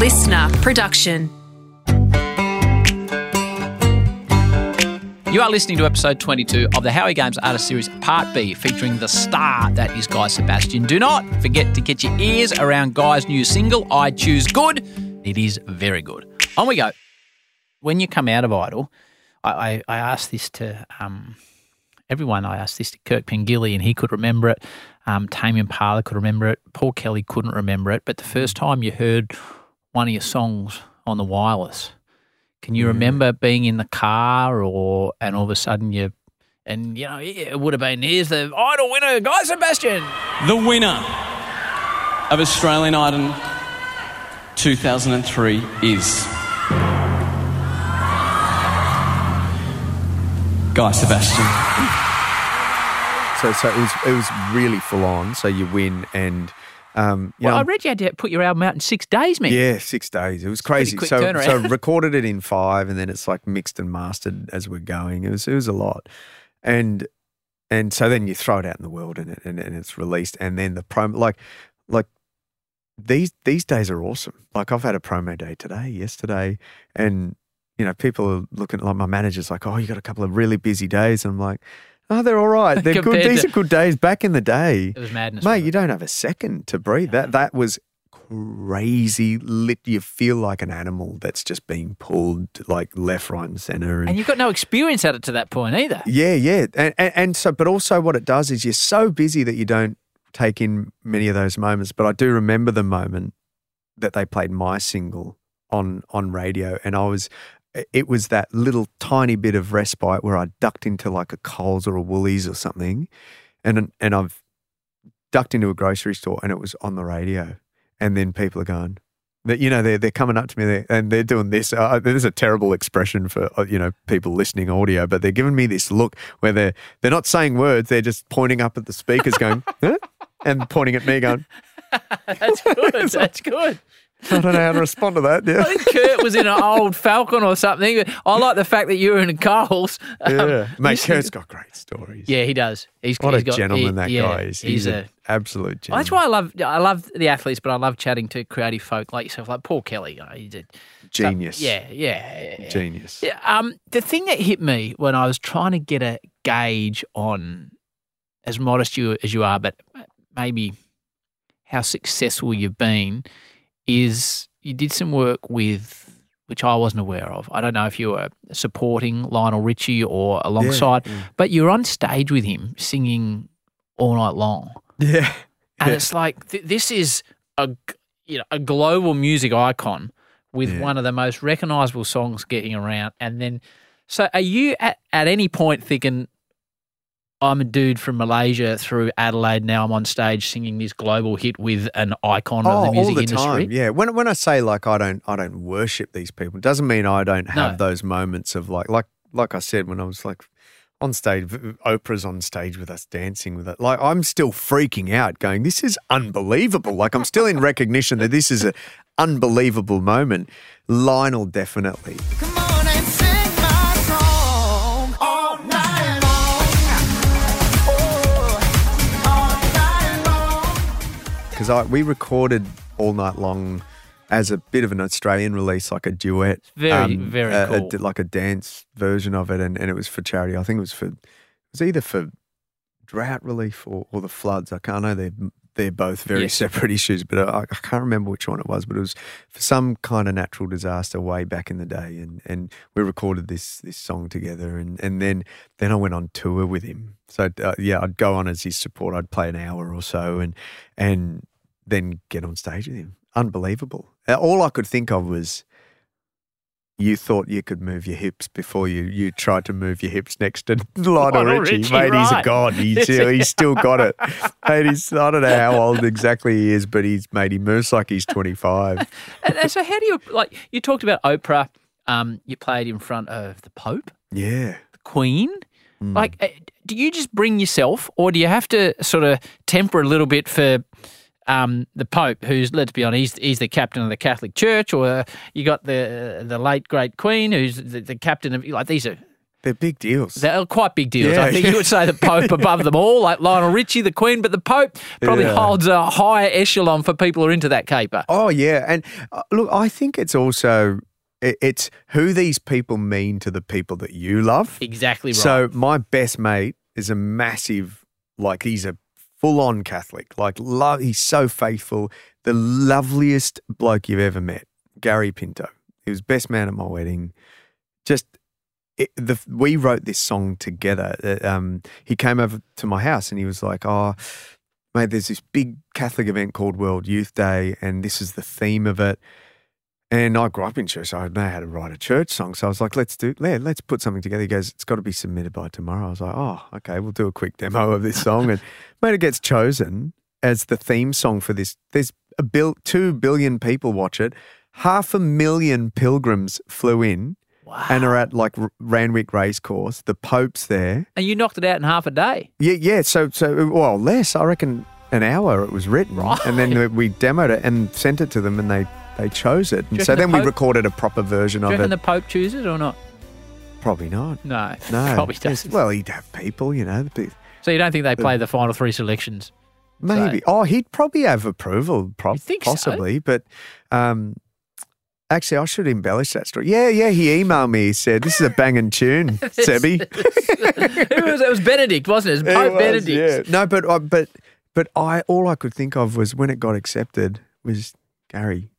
listener production. You are listening to episode 22 of the Howie Games Artist Series Part B, featuring the star that is Guy Sebastian. Do not forget to get your ears around Guy's new single, I Choose Good. It is very good. On we go. When you come out of Idol, I, I, I asked this to um, everyone. I asked this to Kirk Pengilly, and he could remember it. Um, Impala could remember it. Paul Kelly couldn't remember it. But the first time you heard one of your songs on the wireless, can you mm. remember being in the car or and all of a sudden you and you know it would have been here's the idol winner Guy Sebastian. The winner of Australian Idol 2003 is Guy Sebastian. So, so it was it was really full on. So you win, and um, you Well, know, I read you had to put your album out in six days, man. yeah, six days. It was crazy. So, so recorded it in five, and then it's like mixed and mastered as we're going. It was it was a lot, and and so then you throw it out in the world, and it, and, and it's released, and then the promo like like these these days are awesome. Like I've had a promo day today, yesterday, and you know people are looking at like my manager's like, oh, you got a couple of really busy days, and I'm like. Oh, they're all right. They're good. These to- are good days. Back in the day, It was madness. Mate, you don't have a second to breathe. That that was crazy. Lit, you feel like an animal that's just being pulled like left, right, and center. and you've got no experience at it to that point either. yeah, yeah, and, and and so, but also what it does is you're so busy that you don't take in many of those moments. But I do remember the moment that they played my single on on radio, and I was. It was that little tiny bit of respite where I ducked into like a Coles or a Woolies or something, and and I've ducked into a grocery store and it was on the radio, and then people are going, that you know they're they're coming up to me there and they're doing this. Uh, there's a terrible expression for uh, you know people listening audio, but they're giving me this look where they're they're not saying words, they're just pointing up at the speakers, going, huh? and pointing at me, going, That's good. That's good. I don't know how to respond to that. I Yeah, think Kirk was in an old Falcon or something. I like the fact that you were in a Coles. Um, yeah. mate, Kirk's got great stories. Yeah, he does. He's what he's a got- gentleman he- that yeah, guy is. He's, a. an absolute gentleman. that's why I love I love the athletes, but I love chatting to creative folk like yourself, like Paul Kelly. You know, he's a genius. yeah, yeah, yeah. genius. Yeah, um, the thing that hit me when I was trying to get a gauge on, as modest you as you are, but maybe how successful you've been, is you did some work with, which I wasn't aware of. I don't know if you were supporting Lionel Richie or alongside, mm. but you're on stage with him singing all night long, Yeah, and Yeah. it's like th- this is a you know a global music icon with Yeah. one of the most recognizable songs getting around and then so are you at, at any point thinking I'm a dude from Malaysia through Adelaide now I'm on stage singing this global hit with an icon of the music Oh, all the industry time. Yeah. When when I say like I don't I don't worship these people, it doesn't mean I don't have No. those moments of like like like I said when I was like on stage, Oprah's on stage with us dancing with it. Like I'm still freaking out, going, "This is unbelievable!" Like I'm still in recognition that this is an unbelievable moment. Lionel definitely. Because I we recorded all night long as a bit of an Australian release, like a duet, Very, very a- a- like a dance version of it, and, and it was for charity. I think it was for it was either for drought relief or, or the floods. I can't know they're they're both very Yes. separate issues, but I, I can't remember which one it was. But it was for some kind of natural disaster way back in the day, and, and we recorded this this song together, and, and then then I went on tour with him. So uh, yeah, I'd go on as his support. I'd play an hour or so, and and then get on stage with him. Unbelievable. All I could think of was you thought you could move your hips before you, you tried to move your hips next to Lionel, Lionel Richie. Richie, Mate, he's a god. He's, he's still got it. Mate, he's, I don't know how old exactly he is, but he's made he moves like he's 25. and, so how do you like you talked about Oprah um you played in front of the Pope Yeah. the Queen Mm. Like, uh, do you just bring yourself, or do you have to sort of temper a little bit for um, the Pope, who's let's be honest, he's, he's the captain of the Catholic Church, or you got the the late great Queen, who's the, the captain of like these are They're big deals. They're quite big deals. Yeah. I think you would say the Pope above them all, like Lionel Richie, the Queen, but the Pope probably Yeah. holds a higher echelon for people who are into that caper. Oh yeah, and uh, look, I think it's also it, it's who these people mean to the people that you love. Exactly right. So my best mate is a massive, like he's a full-on Catholic. Like love, he's so faithful. The loveliest bloke you've ever met, Gary Pinto. He was best man at my wedding. Just it, the we wrote this song together. Uh, Um, he came over to my house and he was like, "Oh, mate, there's this big Catholic event called World Youth Day, and this is the theme of it." And I grew up in church, so I know how to write a church song. So I was like, let's do, yeah, let's put something together. He goes, it's got to be submitted by tomorrow. I was like, oh, okay, we'll do a quick demo of this song. And mate, it gets chosen as the theme song for this. There's a bill, two billion people watch it. Half a million pilgrims flew in wow. and are at like Randwick Racecourse. The Pope's there. And you knocked it out in half a day. Yeah, yeah. So, so well, less. I reckon an hour it was written, Right. and then we demoed it and sent it to them, and they they chose it. And so reckon the then we recorded a proper version Do you of it. the Pope chooses it or not? Probably not. No, No, probably doesn't. Well, he'd have people, you know. the so you don't think they play the final three selections? Maybe. Oh, he'd probably have approval, pro- think so? possibly. But um, actually, I should embellish that story. Yeah, yeah. He emailed me. He said, "This is a banging tune, Sebi." it, was, it was Benedict, wasn't it? It was Pope It was, Benedict. yeah. No, but I, but but I all I could think of was when it got accepted was Gary.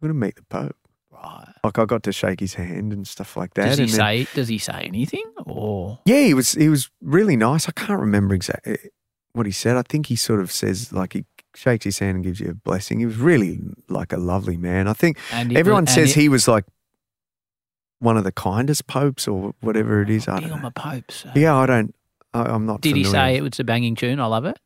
You want to meet the Pope? Right. Like I got to shake his hand and stuff like that. Does he and then- say? Does he say anything? Or Yeah, he was he was really nice. I can't remember exactly eh, what he said. I think he sort of says like he shakes his hand and gives you a blessing. He was really like a lovely man. I think and everyone was- says and he was like one of the kindest popes or whatever it is. I don't on know. my popes. Yeah, I don't. I, I'm not. Did he say it was a banging tune? I love it.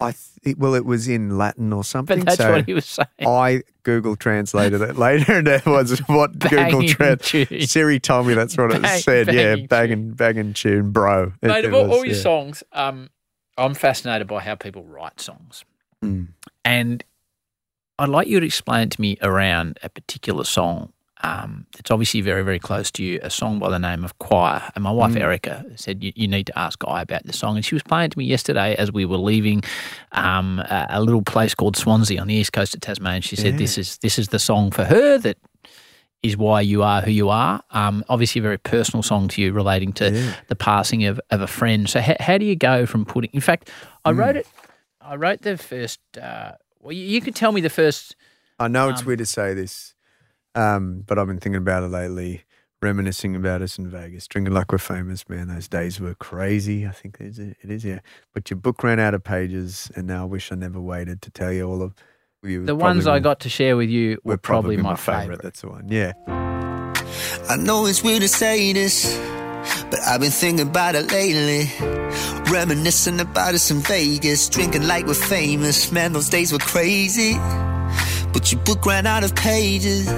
I th- well, it was in Latin or something. But that's so what he was saying. I Google translated it later, and it was what Google Banging Trans. Siri told me that's what it Bang- said. yeah, banging banging, banging tune, bro. It- Mate, it of all, was, all your yeah. songs, um, I'm fascinated by how people write songs. Mm. And I'd like you to explain to me around a particular song um, that's obviously very, very close to you, a song by the name of Choir. And my wife, Mm. Erica, said, you, you need to ask Guy about the song. And she was playing to me yesterday as we were leaving um, a, a little place called Swansea on the east coast of Tasmania. She said, Yeah. this, is, this is the song for her that is why you are who you are. Um, obviously, a very personal song to you relating to Yeah. the passing of, of a friend. So, how, how do you go from putting? In fact, I Hmm. wrote it. I wrote the first. Uh, well, you, you could tell me the first. I know it's Um, weird to say this, um, but I've been thinking about it lately, reminiscing about us in Vegas, drinking like we're famous, man. Those days were crazy. I think it is, it is yeah. But your book ran out of pages, and now I wish I never waited to tell you all of you. The ones I got to share with you were were probably, my, favorite. favorite. That's the one. Yeah. I know it's weird to say this, but I've been thinking about it lately. Reminiscing about us in Vegas, drinking like we're famous. Man, those days were crazy. But your book ran out of pages.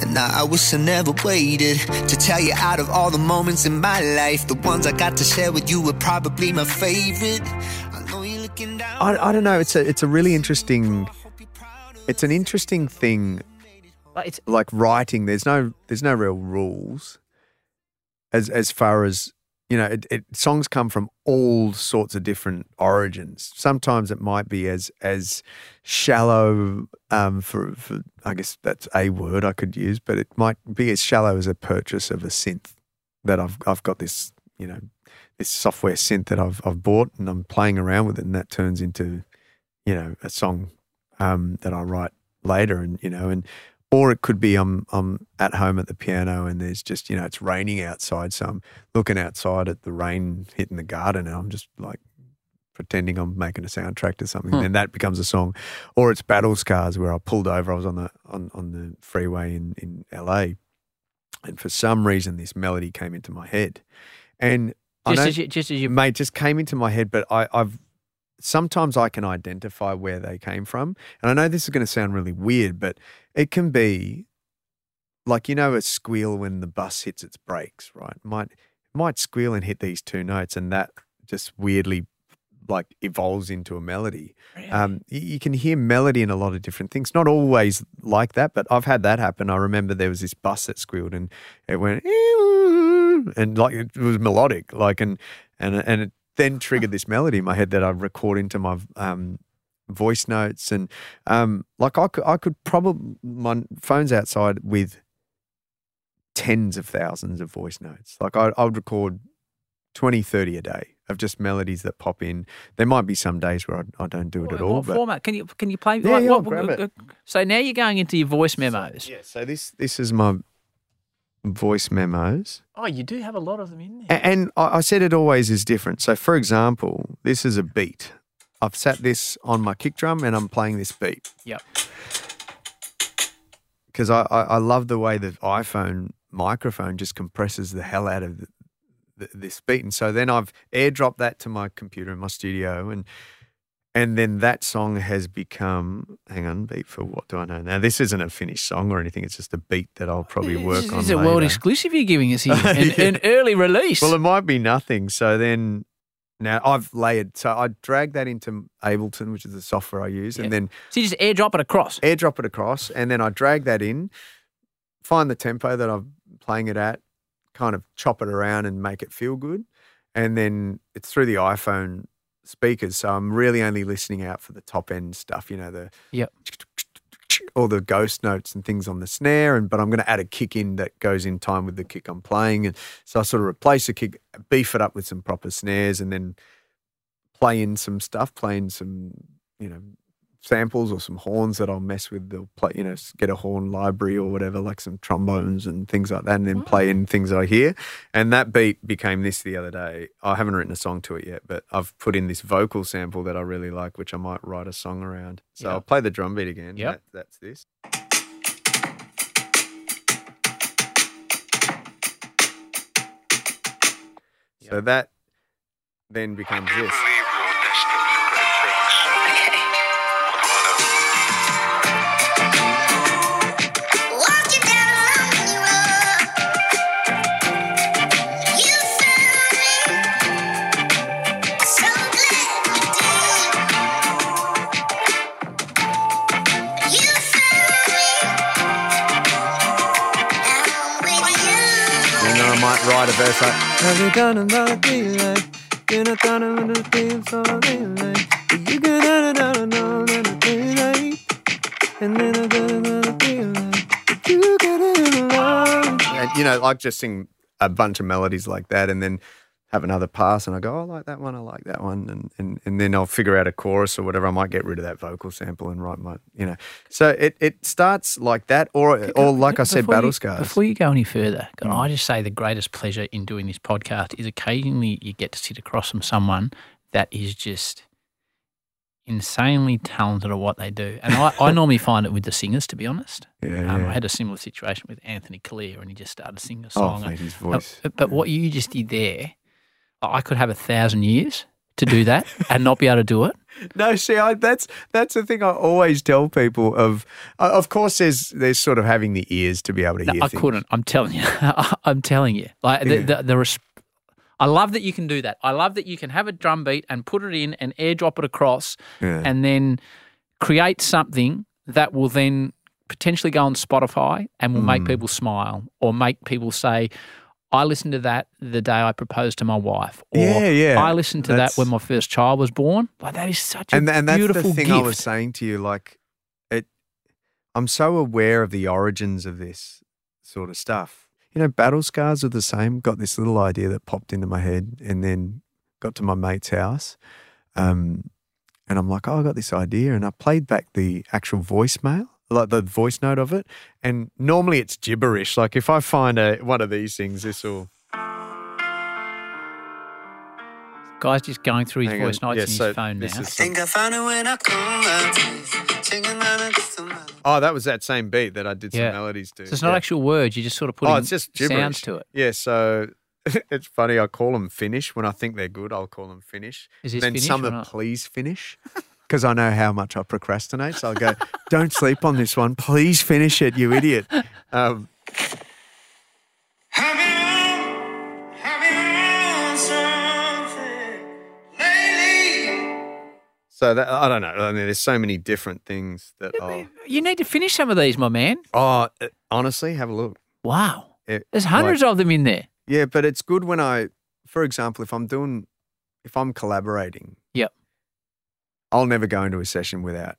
And now I wish I never waited to tell you out of all the moments in my life, the ones I got to share with you were probably my favorite. I know you're looking down. I, I don't know. It's a it's a really interesting. It's an interesting thing it's like writing there's no there's no real rules as as far as you know it, it songs come from all sorts of different origins. Sometimes it might be as as shallow um for, for i guess that's a word i could use but it might be as shallow as a purchase of a synth that i've i've got this you know this software synth that i've i've bought and i'm playing around with it and that turns into you know a song um that i write later and you know and or it could be I'm I'm at home at the piano and there's just you know it's raining outside, so I'm looking outside at the rain hitting the garden and I'm just like pretending I'm making a soundtrack to something, hmm. and that becomes a song. Or it's Battle Scars where I pulled over. I was on the on on the freeway in in LA, and for some reason this melody came into my head, and I just know- as you, just as you. mate just came into my head but I, i've sometimes i can identify where they came from and i know this is going to sound really weird but it can be like you know a squeal when the bus hits its brakes right might might squeal and hit these two notes and that just weirdly like evolves into a melody. Um, you can hear melody in a lot of different things. Not always like that, but I've had that happen. I remember there was this bus that squealed and it went and like it was melodic, like and and and it then triggered this melody in my head that I record into my um, voice notes and um, like I could I could probably my phone's outside with tens of thousands of voice notes. Like I, I would record 20, 30 a day of just melodies that pop in. There might be some days where I, I don't do it at What all. But format? Can you can you play? Yeah, like, yeah, what- I'll grab it. So now you're going into your voice memos. yeah, so this this is my voice memos. Oh, you do have a lot of them in there. And I I said it always is different. So, for example, this is a beat. I've sat this on my kick drum and I'm playing this beat Yep. because I, I, I love the way the iPhone microphone just compresses the hell out of the, the, this beat. And so then I've airdropped that to my computer in my studio and and then that song has become hang on beat for what do I know now this isn't a finished song or anything it's just a beat that I'll probably work This on is a world exclusive you're giving us here. An, Yeah. an early release. Well, it might be nothing. So then now I've layered. So I drag that into Ableton, which is the software I use, and then so you just airdrop it across. airdrop it across. And then I drag that in, find the tempo that I'm playing it at, kind of chop it around and make it feel good. And then it's through the iPhone speakers. So I'm really only listening out for the top end stuff, you know, the Yep. all the ghost notes and things on the snare and but I'm going to add a kick in that goes in time with the kick I'm playing and so I sort of replace the kick beef it up with some proper snares and then play in some stuff play in some you know samples or some horns that I'll mess with they'll play you know get a horn library or whatever like some trombones and things like that and then play mm. in things I hear. And that beat became this the other day. I haven't written a song to it yet but I've put in this vocal sample that I really like which I might write a song around. So Yeah. I'll play the drum beat again. Yeah, That- that's this. So that then becomes this. Might write a verse like, Have you done another thing like, you know, I like, you thing like, and then I like, you have And, you know, like just sing a bunch of melodies like that and then have another pass and I go, oh, I like that one, I like that one. And, and, and then I'll figure out a chorus or whatever. I might get rid of that vocal sample and write my, you know. So it, it starts like that or, or like I said, Before Battle you- Scars. Before you go any further, can I just say the greatest pleasure in doing this podcast is occasionally you get to sit across from someone that is just insanely talented at what they do. And I, I normally find it with the singers, to be honest. Yeah, Um, yeah. I had a similar situation with Anthony Callea and he just started singing a Oh, song. mate, his Uh, voice. But, but what you just did there, I could have a thousand years to do that and not be able to do it. No, see, I, that's that's the thing I always tell people. Of uh, of course, there's there's sort of having the ears to be able to No, hear. I things. couldn't. I'm telling you. I'm telling you. Like the, Yeah. the, the res- I love that you can do that. I love that you can have a drum beat and put it in and airdrop it across, Yeah. and then create something that will then potentially go on Spotify and will Mm. make people smile or make people say. I listened to that the day I proposed to my wife. Or Yeah, yeah. I listened to That's- that when my first child was born. Like that is such a and and that's beautiful the thing gift. I was saying to you. Like, it, I'm so aware of the origins of this sort of stuff. You know, battle scars are the same. Got this little idea that popped into my head, and then got to my mate's house, um, and I'm like, oh, I got this idea, and I played back the actual voicemail. Like the voice note of it, and normally it's gibberish. Like if I find a one of these things, this will Guy's just going through his Hang on. voice notes Yeah, in his so phone now. this is- Think I found it when I come out. Singing out of. Oh, that was that same beat that I did some Yeah. melodies to. So it's not Yeah. actual words. You just sort of put Oh, it's just gibberish. sounds to it. Yeah, so it's funny. I call them finish when I think they're good. I'll call them finish. Is this then finish some or are not? please finish because I know how much I procrastinate. So I'll go, don't sleep on this one. Please finish it, you idiot. Um, Have you, have you something lately? So that, I don't know. I mean, there's so many different things that. Oh, You need to finish some of these, my man. oh uh, honestly, have a look. Wow. It- There's hundreds of them in there. Yeah, but it's good when I, for example, if I'm doing, if I'm collaborating. I'll never go into a session without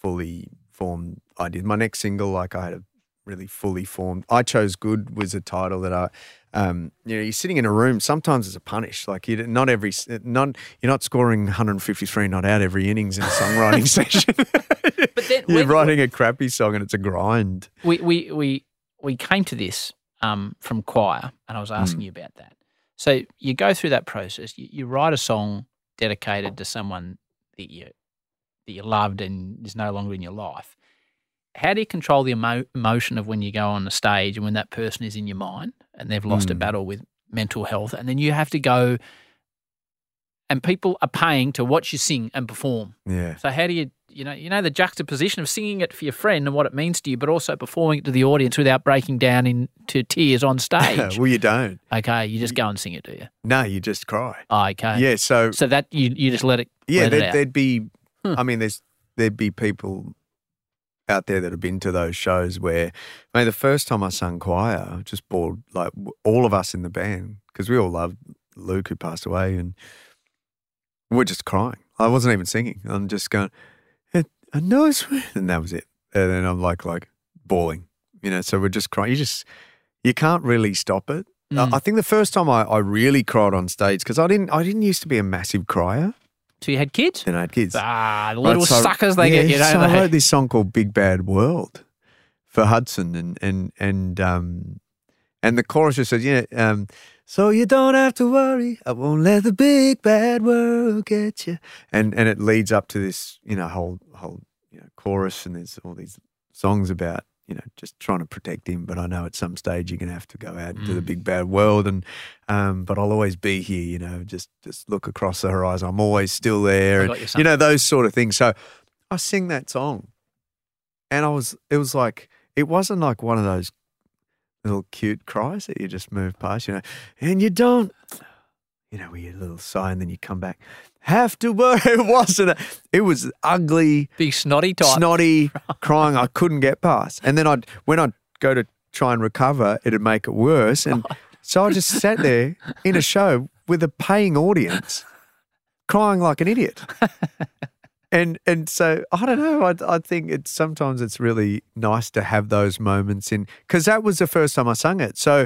fully formed ideas. My next single, like I had a really fully formed. I chose "Good" was a title that I, um, you know, you're sitting in a room. Sometimes it's a punish. Like you, not every, not you're not scoring 153 not out every innings in a songwriting session. But then you're when- writing a crappy song and it's a grind. we we we we came to this um, from choir, and I was asking you about that. So you go through that process. You, you write a song dedicated to someone that you that you loved and is no longer in your life. How do you control the emo- emotion of when you go on the stage and when that person is in your mind and they've lost a Mm. battle with mental health, and then you have to go, and people are paying to watch you sing and perform. Yeah. So how do you, you know, you know the juxtaposition of singing it for your friend and what it means to you, but also performing it to the audience without breaking down into tears on stage. well, you don't. okay, you just go and sing it, do you? No, you just cry. Oh, okay. Yeah. So So that you you just let it. Yeah, there'd, there'd be. Hmm. I mean, there's there'd be people out there that have been to those shows where, I mean, the first time I sung choir, I just bored like all of us in the band because we all loved Luke who passed away, and we're just crying. I wasn't even singing. I'm just going, "I- I know it's, and that was it. And then I'm like, like bawling, you know. So we're just crying. You just, you can't really stop it. Mm. I I think the first time I, I really cried on stage because I didn't, I didn't used to be a massive crier. So you had kids? Then I had kids. Ah, the little Right, so- suckers they yeah, get, you know. So I wrote this song called "Big Bad World" for Hudson, and and and um, and the chorus just says, "Yeah, um, so you don't have to worry. I won't let the big bad world get you." And and it leads up to this, you know, whole whole you know chorus, and there's all these songs about you know just trying to protect him. But I know at some stage you're gonna have to go out into the Mm. big bad world, and um, but I'll always be here. You know, just just look across the horizon. I'm always still there, and got you, son. you know those sort of things. So I sing that song, and I was it was like it wasn't like one of those little cute cries that you just move past, you know, and you don't, you know, where you little sigh and then you come back. Have to worry. It wasn't. A, it was ugly, Big snotty type. snotty crying. I couldn't get past, and then I'd when I'd go to try and recover, it'd make it worse, and so I just sat there in a show with a paying audience, crying like an idiot. And and so I don't know. I I think it's sometimes it's really nice to have those moments in because that was the first time I sung it. So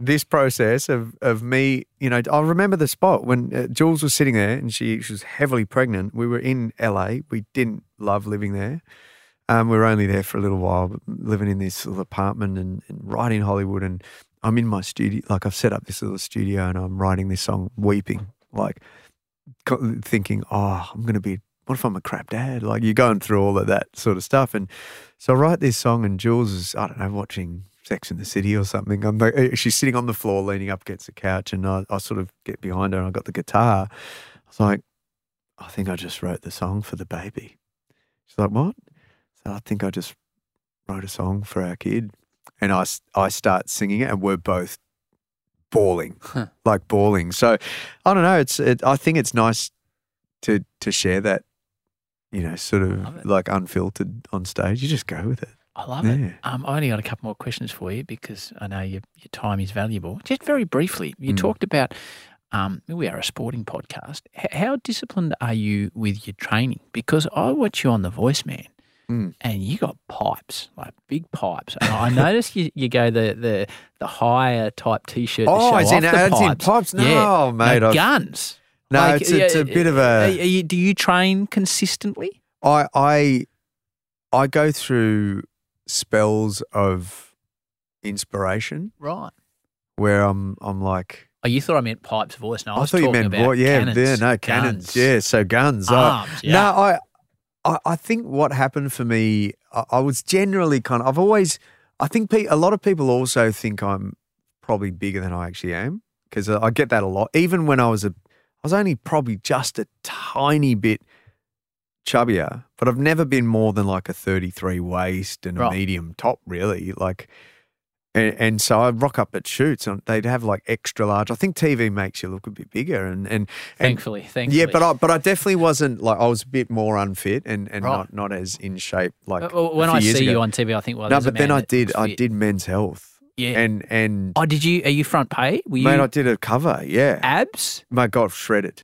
this process of of me, you know, I remember the spot when uh, Jules was sitting there and she, she was heavily pregnant. We were in LA. We didn't love living there. Um, we were only there for a little while, living in this little apartment and, and right in Hollywood. And I'm in my studio, like I've set up this little studio, and I'm writing this song, weeping, like thinking, oh, I'm going to be. What if I'm a crap dad? Like you're going through all of that sort of stuff, and so I write this song, and Jules is I don't know watching Sex in the City or something. I'm like, eh, she's sitting on the floor, leaning up against the couch, and I, I sort of get behind her, and I got the guitar. I was like, I think I just wrote the song for the baby. She's like, what? So I think I just wrote a song for our kid, and I, I start singing it, and we're both bawling, Huh. like bawling. So I don't know. It's it, I think it's nice to to share that, you know, sort of like unfiltered on stage. You just go with it. I love Yeah. it. Um, I only got a couple more questions for you because I know your, your time is valuable. Just very briefly, you Mm. talked about um, we are a sporting podcast. H- how disciplined are you with your training? Because I watch you on The Voice Man. Mm. And you got pipes, like big pipes. And I noticed you, you go the, the the higher type t-shirt. Oh, show it's in- it's in pipes. pipes? No, Yeah. mate, I've- guns. No, Like, it's it's a bit of a. are you- do you train consistently? I I I go through spells of inspiration Right. where I'm I'm like Oh, you thought I meant pipes voice. No, I, I, thought you meant about? Yeah, cannons, yeah, no cannons. guns, Yeah, so guns. I- arms. yeah. No, I, I I think what happened for me, I, I was generally kind of. I've always. I think pe- a lot of people also think I'm probably bigger than I actually am because I get that a lot. Even when I was a, I was only probably just a tiny bit chubbier, but I've never been more than like a 33 waist and a Right. medium top, really. Like, And, and so I'd rock up at shoots and they'd have like extra large. I think TV makes you look a bit bigger and and, and Thankfully, thankfully. yeah, but I but I definitely wasn't like I was a bit more unfit and, and Right. not, not as in shape like well, when a I see ago. you on TV, I think, well, no, a but then I did I did Men's Health. Yeah. and and Oh, did you? Are you front pay? Were you mate, I did a cover. Yeah, abs? my God, shredded.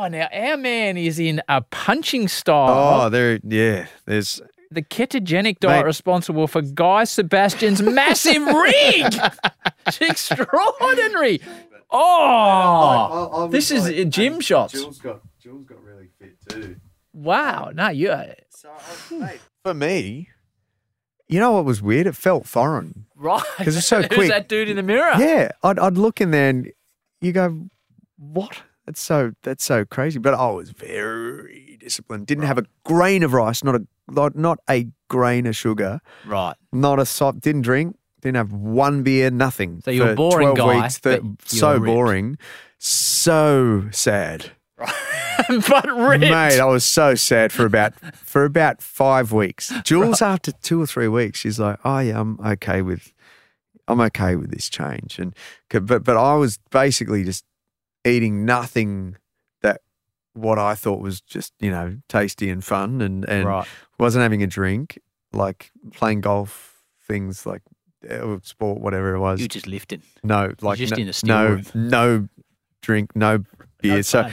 Oh, now our man is in a punching style. Oh, there, yeah. There's the ketogenic diet Mate. responsible for Guy Sebastian's massive rig. It's extraordinary. Oh, this is uh, gym shots. got Jules got really fit too. Wow. No, you. So, mate, for me, you know what was weird? It felt foreign. right? Because it's so quick. Who's quick. that dude in the mirror? Yeah, I'd, I'd look in there and you go, "What? That's so that's so crazy." But I was very disciplined. Didn't have a grain of rice, not a not, not a grain of sugar, Right. not a sop. Didn't drink. Didn't have one beer. Nothing. So you're a for boring 12 guy, Weeks, you're so boring, so sad. but ripped. Mate, I was so sad for about for about five weeks. Jules, after two or three weeks, she's like, "Oh yeah, I'm okay with, I'm okay with this change." And but but I was basically just eating nothing that what I thought was just you know tasty and fun, and and Right. wasn't having a drink, like playing golf, things like uh, sport, whatever it was. You just lifted. No, like just no, in a still no, room. no drink, no beer. so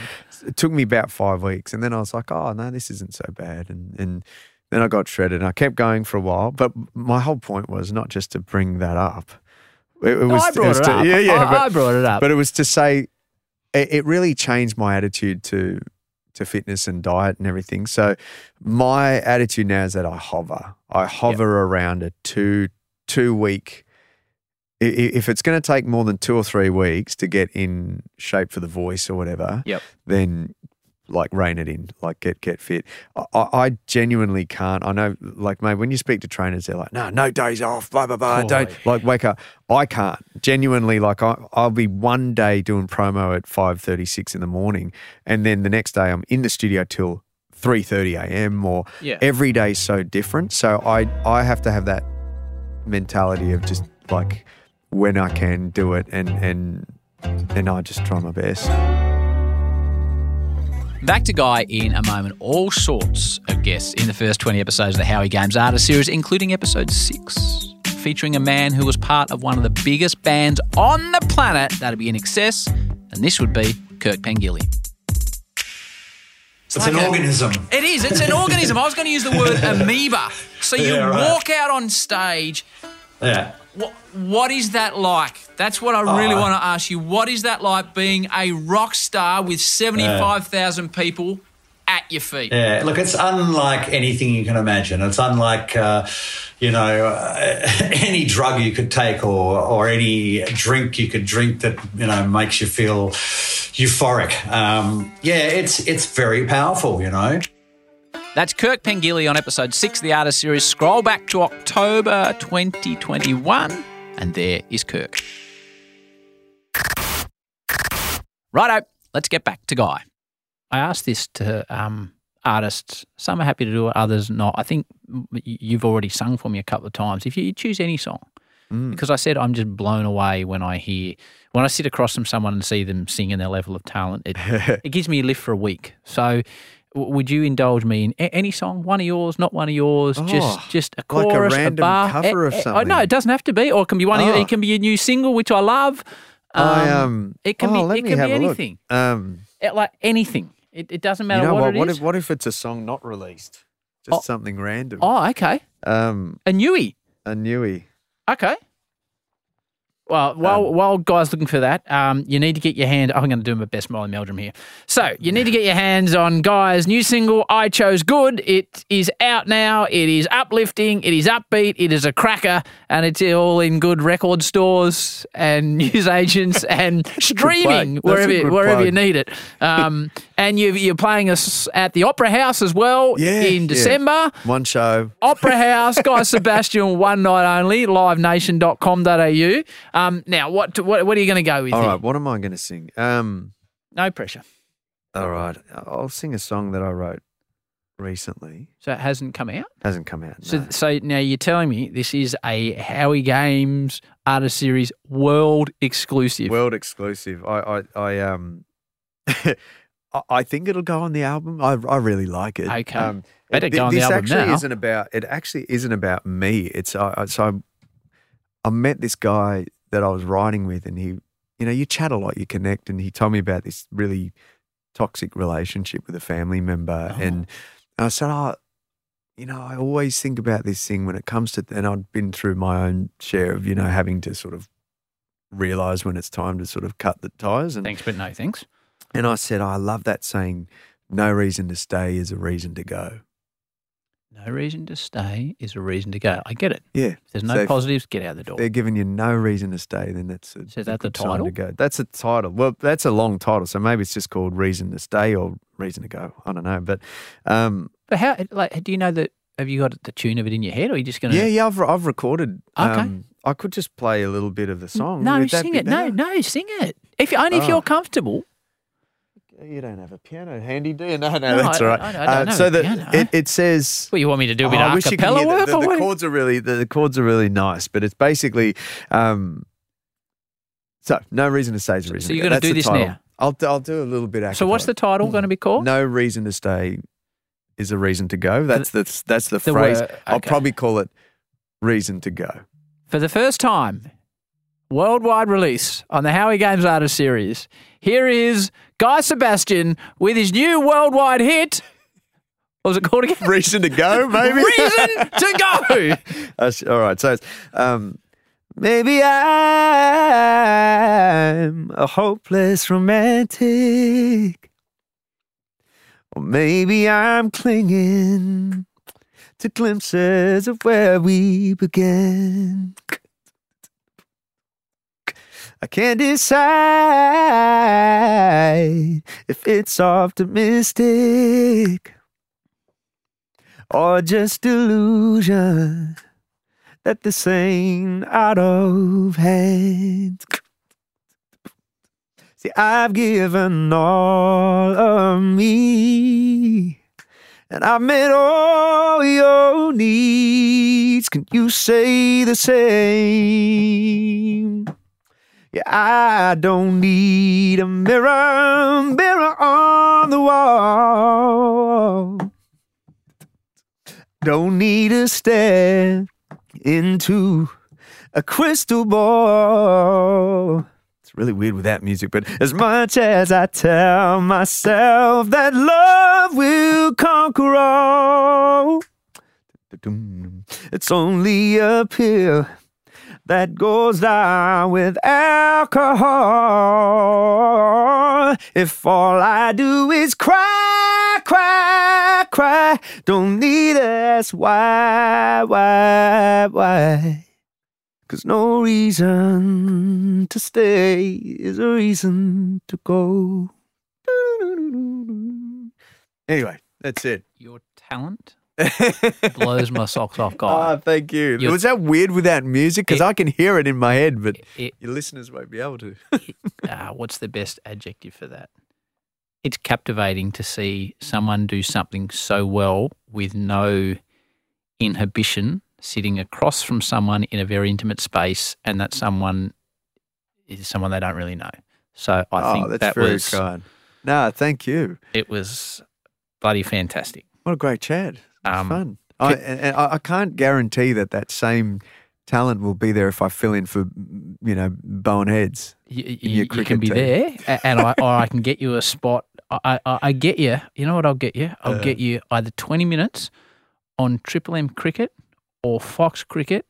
it took me about five weeks, and then I was like, "Oh no, this isn't so bad." And and then I got shredded, and I kept going for a while. But my whole point was not just to bring that up. It, it No, was, I brought was it to, up. Yeah, yeah. I, but, I brought it up. but it was to say it, it really changed my attitude to to fitness and diet and everything. So my attitude now is that I hover. I hover around a two two week. If it's going to take more than two or three weeks to get in shape for the voice or whatever, Yep. then like rein it in, like get get fit. I, I genuinely can't. I know, like, mate, when you speak to trainers, they're like, no, no days off, blah blah blah. Oh, Don't like wake up. I can't genuinely. Like, I I'll be one day doing promo at five thirty six in the morning, and then the next day I'm in the studio till three thirty a.m. Or Yeah. every day's so different. So I I have to have that mentality of just like when I can do it, and and and I just try my best. Back to Guy in a moment. All sorts of guests in the first 20 episodes of the Howie Games Artist series, including episode 6, featuring a man who was part of one of the biggest bands on the planet. That'd be INXS, and this would be Kirk Pengilly. It's an organism. It is. It's an organism. I was going to use the word amoeba. So you Yeah, right. walk out on stage. Yeah. What, what is that like? That's what I really Oh. want to ask you. What is that like being a rock star with 75,000 people at your feet? Yeah, look, it's unlike anything you can imagine. It's unlike, uh, you know, uh, any drug you could take or or any drink you could drink that you know makes you feel euphoric. Um, yeah, it's it's very powerful. You know. That's Kirk Pengilly on episode six of the Artist series. Scroll back to October 2021, and there is Kirk. Righto, let's get back to Guy. I asked this to um, artists. Some are happy to do it, others not. I think you've already sung for me a couple of times. If you choose any song, because I said I'm just blown away when I hear when I sit across from someone and see them singing their level of talent. It it gives me a lift for a week. So. Would you indulge me in any song? One of yours, not one of yours, Oh, just just a like a chorus, random bar, cover of Eh, eh, something. No, it doesn't have to be, or it can be one. Of your, Oh. it can be a new single, which I love. I um. it can oh, be let it me can have be a look. anything, Um. Eh, like anything. It, it doesn't matter you know what, what? it What is. if what if it's a song not released? Just Oh. something random. oh, okay, Um. a newie. A newie. Okay. Well, Um, while while guys looking for that, um, you need to get your hand. I'm going to do my best Molly Meldrum here. So you need to get your hands on Guy's new single. I chose good. It is out now. It is uplifting. It is upbeat. It is a cracker, and it's all in good record stores and news agents and streaming wherever good wherever you need it. Um, and you, you're playing us at the Opera House as well Yeah, in yeah. December. One show. Opera House, Guy Sebastian, one night only, livenation.com.au. Um, now, what, what what are you going to go with All here? right. What am I going to sing? Um. No pressure. All right. I'll sing a song that I wrote recently. So it hasn't come out. Hasn't come out. So, no. so now you're telling me this is a Howie Games Artist Series world exclusive. World exclusive. I, I, I um, I- I think it'll go on the album. I, I really like it. Okay. Um, Better it- go on the this album actually now. isn't about. It actually isn't about me. It's I, I- so I, I met this guy that I was riding with, and he, you know, you chat a lot, you connect, and he told me about this really toxic relationship with a family member, Oh. and I said, oh. You know, I always think about this thing when it comes to, and I'd been through my own share of, you know, having to sort of realize when it's time to sort of cut the ties. And Thanks, but no thanks. and I said, I love that saying, no reason to stay is a reason to go. No reason to stay is a reason to go. I get it. Yeah. If there's no So if positives, get out the door. They're giving you no reason to stay, then that's a, So is a that the good sign title? to go. That's a title. Well, that's a long title, so maybe it's just called Reason to Stay or Reason to Go. I don't know, but um, But how? Like, do you know that? Have you got the tune of it in your head, or are you just going to? yeah, yeah, I've I've recorded. Okay. Um, I could just play a little bit of the song. No, Would that sing be it. No, better? no, sing it. If only if Oh. you're comfortable. You don't have a piano handy, do you? No, no, No, that's I- all right. I don't- I don't Uh, so that it, it says Well, you want me to do a bit Oh, of I wish you could acapella work, the, the, the what? chords are really the, the chords are really nice, but it's basically um, so no reason to stay is a reason. so you're gonna do this title. now? I'll do- I'll do a little bit. Action. So what's the acapella. title going to be called? No reason to stay is a reason to go. That's the that's the, phrase. word, I'll probably call it reason to go. For the first time, worldwide release on the Howie Games Artist Series. Here is Guy Sebastian with his new worldwide hit. What was it called again? Reason to go, maybe. Reason to go. All right. So it's um, maybe I'm a hopeless romantic, or maybe I'm clinging to glimpses of where we began. I can't decide if it's optimistic or just delusion that this ain't out of hand. See, I've given all of me, and I've met all your needs. Can you say the same? Yeah, I don't need a mirror, mirror on the wall. Don't need to stare into a crystal ball. It's really weird with that music, but as much as I tell myself that love will conquer all, it's only a pill that goes down with alcohol. If all I do is cry, cry, cry, don't need to ask why, why, why. Cause no reason to stay is a reason to go. Anyway, that's it. Your talent blows my socks off, Guy. Ah, thank you. You're- Was that weird without music? Because I can hear it in my head, but It- your listeners won't be able to. ah, what's the best adjective for that? It's captivating to see someone do something so well with no inhibition, sitting across from someone in a very intimate space, and that someone is someone they don't really know. So I oh, think that's that very was kind. No, thank you. it was bloody fantastic. What a great chat. Um, fun. I, and, I I can't guarantee that that same talent will be there if I fill in for, you know, Bowen Heads. You, you, you can be team. there, and I, or I can get you a spot. I, I, I get you. You know what I'll get you? I'll Uh. get you either twenty minutes on Triple M cricket or Fox cricket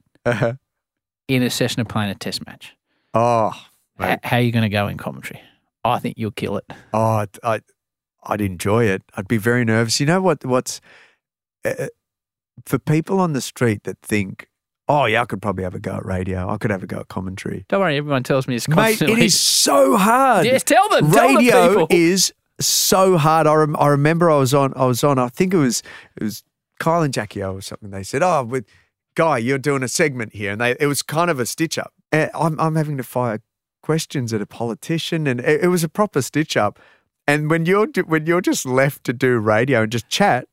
in a session of playing a Test match. oh, H- how are you going to go in commentary? I think you'll kill it. Oh, I, I'd enjoy it. I'd be very nervous. You know what? What's uh, for people on the street that think, oh yeah, I could probably have a go at radio. I could have a go at commentary. Don't worry, everyone tells me it's Mate, constantly. it is so hard. Yes, tell them. tell the radio people. is so hard. I, rem- I remember I was on. I was on. I think it was it was Kyle and Jackie O or something. They said, "Oh, with Guy, you're doing a segment here," and they it was kind of a stitch up. And I'm I'm having to fire questions at a politician, and it, it was a proper stitch up. And when you're when you're just left to do radio and just chat,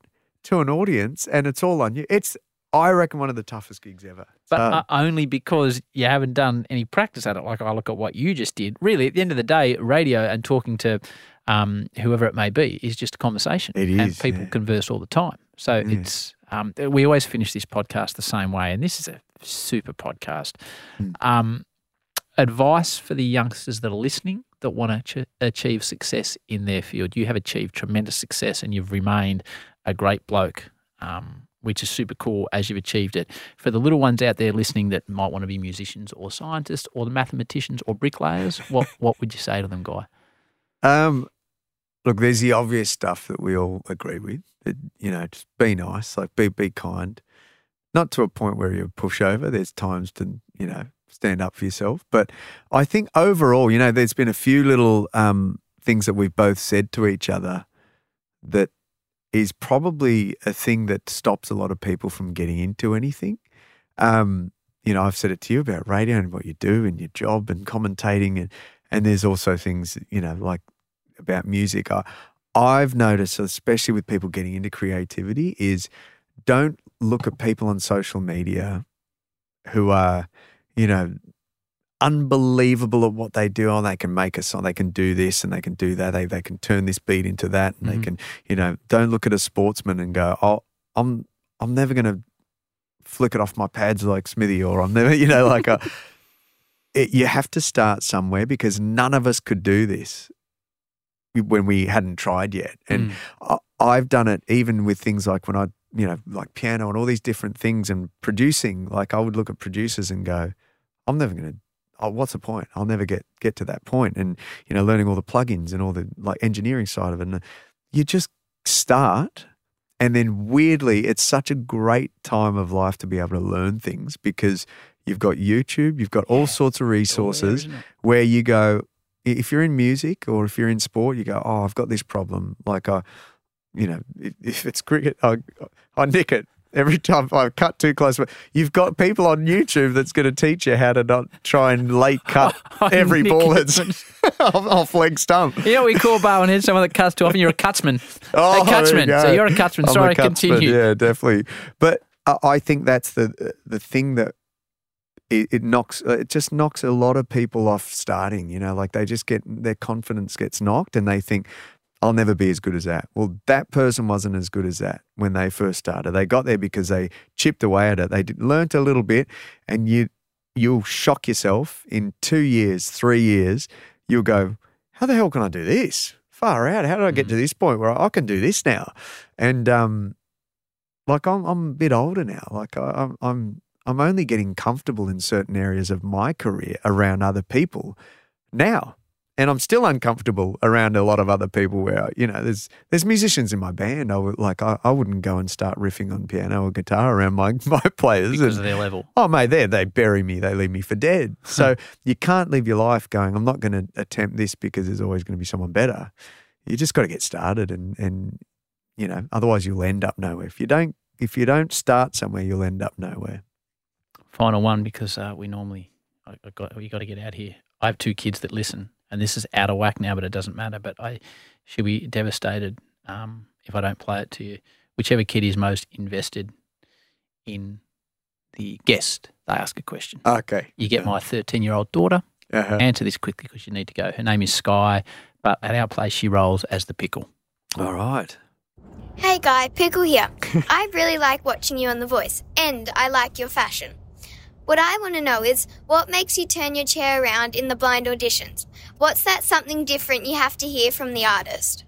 to an audience and it's all on you. It's I reckon one of the toughest gigs ever. But Um, uh, only because you haven't done any practice at it. Like I look at what you just did. Really, at the end of the day, radio and talking to um, whoever it may be is just a conversation. It and people yeah. converse all the time. So it's um, we always finish this podcast the same way, and this is a super podcast. Um, advice for the youngsters that are listening that want to ch- achieve success in their field. You have achieved tremendous success, and you've remained a great bloke. Um, which is super cool as you've achieved it. For the little ones out there listening that might want to be musicians or scientists or the mathematicians or bricklayers, what what would you say to them, Guy? Um, look, there's the obvious stuff that we all agree with. That, you know, just be nice, like be be kind. Not to a point where you push over. There's times to you know stand up for yourself. But I think overall, you know, there's been a few little um, things that we've both said to each other that is probably a thing that stops a lot of people from getting into anything. Um, you know, I've said it to you about radio and what you do and your job and commentating, and and there's also things you know like about music. I, I've noticed, especially with people getting into creativity, is don't look at people on social media who are, you know, unbelievable at what they do. Oh, they can make a song, they can do this and they can do that. They they can turn this beat into that, and they mm-hmm. can, you know, don't look at a sportsman and go, oh, I'm I'm never going to flick it off my pads like Smithy, or I'm never, you know, like uh, a. It, you have to start somewhere because none of us could do this when we hadn't tried yet. And mm. I, I've done it even with things like when I, you know, like piano and all these different things and producing. Like I would look at producers and go, I'm never going to. Oh, what's the point? I'll never get get to that point. And you know, learning all the plugins and all the like engineering side of it. And uh, you just start, and then weirdly, it's such a great time of life to be able to learn things because you've got YouTube, you've got all sorts of resources where you go, if you're in music or if you're in sport, you go, oh, I've got this problem. Like I, you know, if, if it's cricket, I, I nick it every time I cut too close. But you've got people on YouTube that's going to teach you how to not try and late cut every ball that's off, off leg stump. You know what we call Bowen Head? Someone that cuts too often. You're a cutsman. Oh, a you cutsman. go. So you're a cutsman. I'm a Sorry, cutsman, continue. Yeah, definitely. But I, think that's the the thing that it, it knocks. It just knocks a lot of people off starting. You know, like they just get their confidence gets knocked, and they think. I'll never be as good as that. Well, that person wasn't as good as that when they first started. They got there because they chipped away at it. They did, learnt a little bit, and you you'll shock yourself in two years, three years. You'll go, "How the hell can I do this? Far out! How did I get to this point where I can do this now?" And um, like I'm, I'm a bit older now. Like I, I'm, I'm, I'm only getting comfortable in certain areas of my career around other people now, and I'm still uncomfortable around a lot of other people. Where you know, there's there's musicians in my band. I would like, I, I wouldn't go and start riffing on piano or guitar around my my players. Because of their level. Oh, mate, they they bury me. They leave me for dead. So you can't live your life going. I'm not going to attempt this because there's always going to be someone better. You just got to get started, and and you know, otherwise you'll end up nowhere. If you don't if you don't start somewhere, you'll end up nowhere. Final one because uh, we normally I, I got you got to get out here. I have two kids that listen, and this is out of whack now, but it doesn't matter. But I should be devastated um, if I don't play it to you. Whichever kid is most invested in the guest, they ask a question. Okay. You get my 13 year old daughter. Uh-huh. Answer this quickly because you need to go. Her name is Sky, but at our place she rolls as the pickle. All right. Hey Guy, Pickle here. I really like watching you on The Voice, and I like your fashion. What I want to know is what makes you turn your chair around in the blind auditions? What's that something different you have to hear from the artist?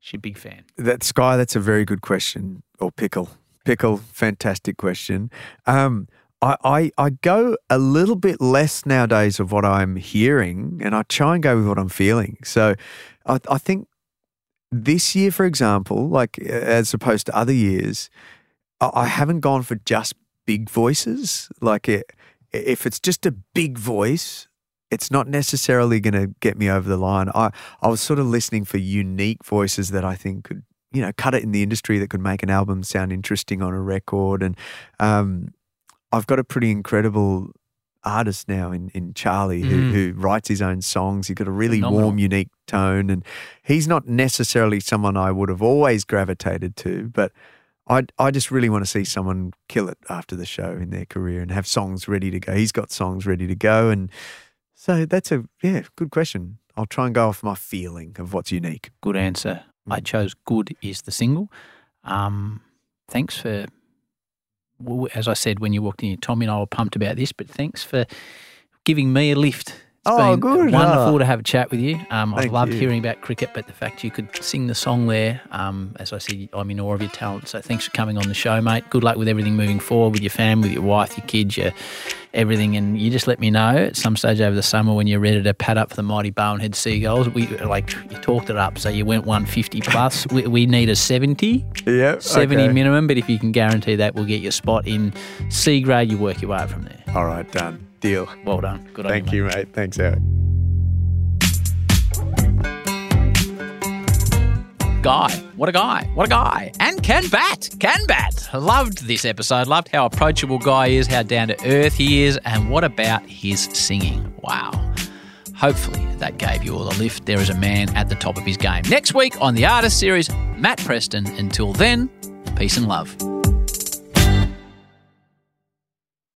She's a big fan. That Sky, that's a very good question. Or pickle, pickle, fantastic question. Um, I, I I go a little bit less nowadays of what I'm hearing, and I try and go with what I'm feeling. So, I, I think this year, for example, like as opposed to other years, I, I haven't gone for just big voices. Like it, if it's just a big voice, it's not necessarily going to get me over the line. I, I was sort of listening for unique voices that I think could, you know, cut it in the industry that could make an album sound interesting on a record. And um, I've got a pretty incredible artist now in, in Charlie who, Mm. who writes his own songs. He's got a really Phenomenal. warm, unique tone. And he's not necessarily someone I would have always gravitated to, but I I just really want to see someone kill it after the show in their career and have songs ready to go. He's got songs ready to go, and so that's a yeah good question. I'll try and go off my feeling of what's unique. Good answer. I chose "Good" is the single. Um, thanks for, as I said when you walked in, Tommy and I were pumped about this, but thanks for giving me a lift. It's Oh, good. wonderful Oh. to have a chat with you. Um, I've loved you. hearing about cricket, but the fact you could sing the song there, um, as I said, I'm in awe of your talent. So thanks for coming on the show, mate. Good luck with everything moving forward with your family, with your wife, your kids, your everything. And you just let me know at some stage over the summer when you're ready to pad up for the mighty Bowenhead Seagulls. We like you talked it up, so you went 150 plus. we, we need a 70. Yeah, 70 minimum, but if you can guarantee that, we'll get you a spot in C grade. You work your way up from there. All right, done. Deal. Well done. Good on Thank you. you, mate. Thanks, Eric. Guy, what a guy, what a guy. And can bat, can bat. Loved this episode, loved how approachable Guy is, how down to earth he is, and what about his singing? Wow. Hopefully that gave you all a lift. There is a man at the top of his game. Next week on the Artist Series, Matt Preston. Until then, peace and love.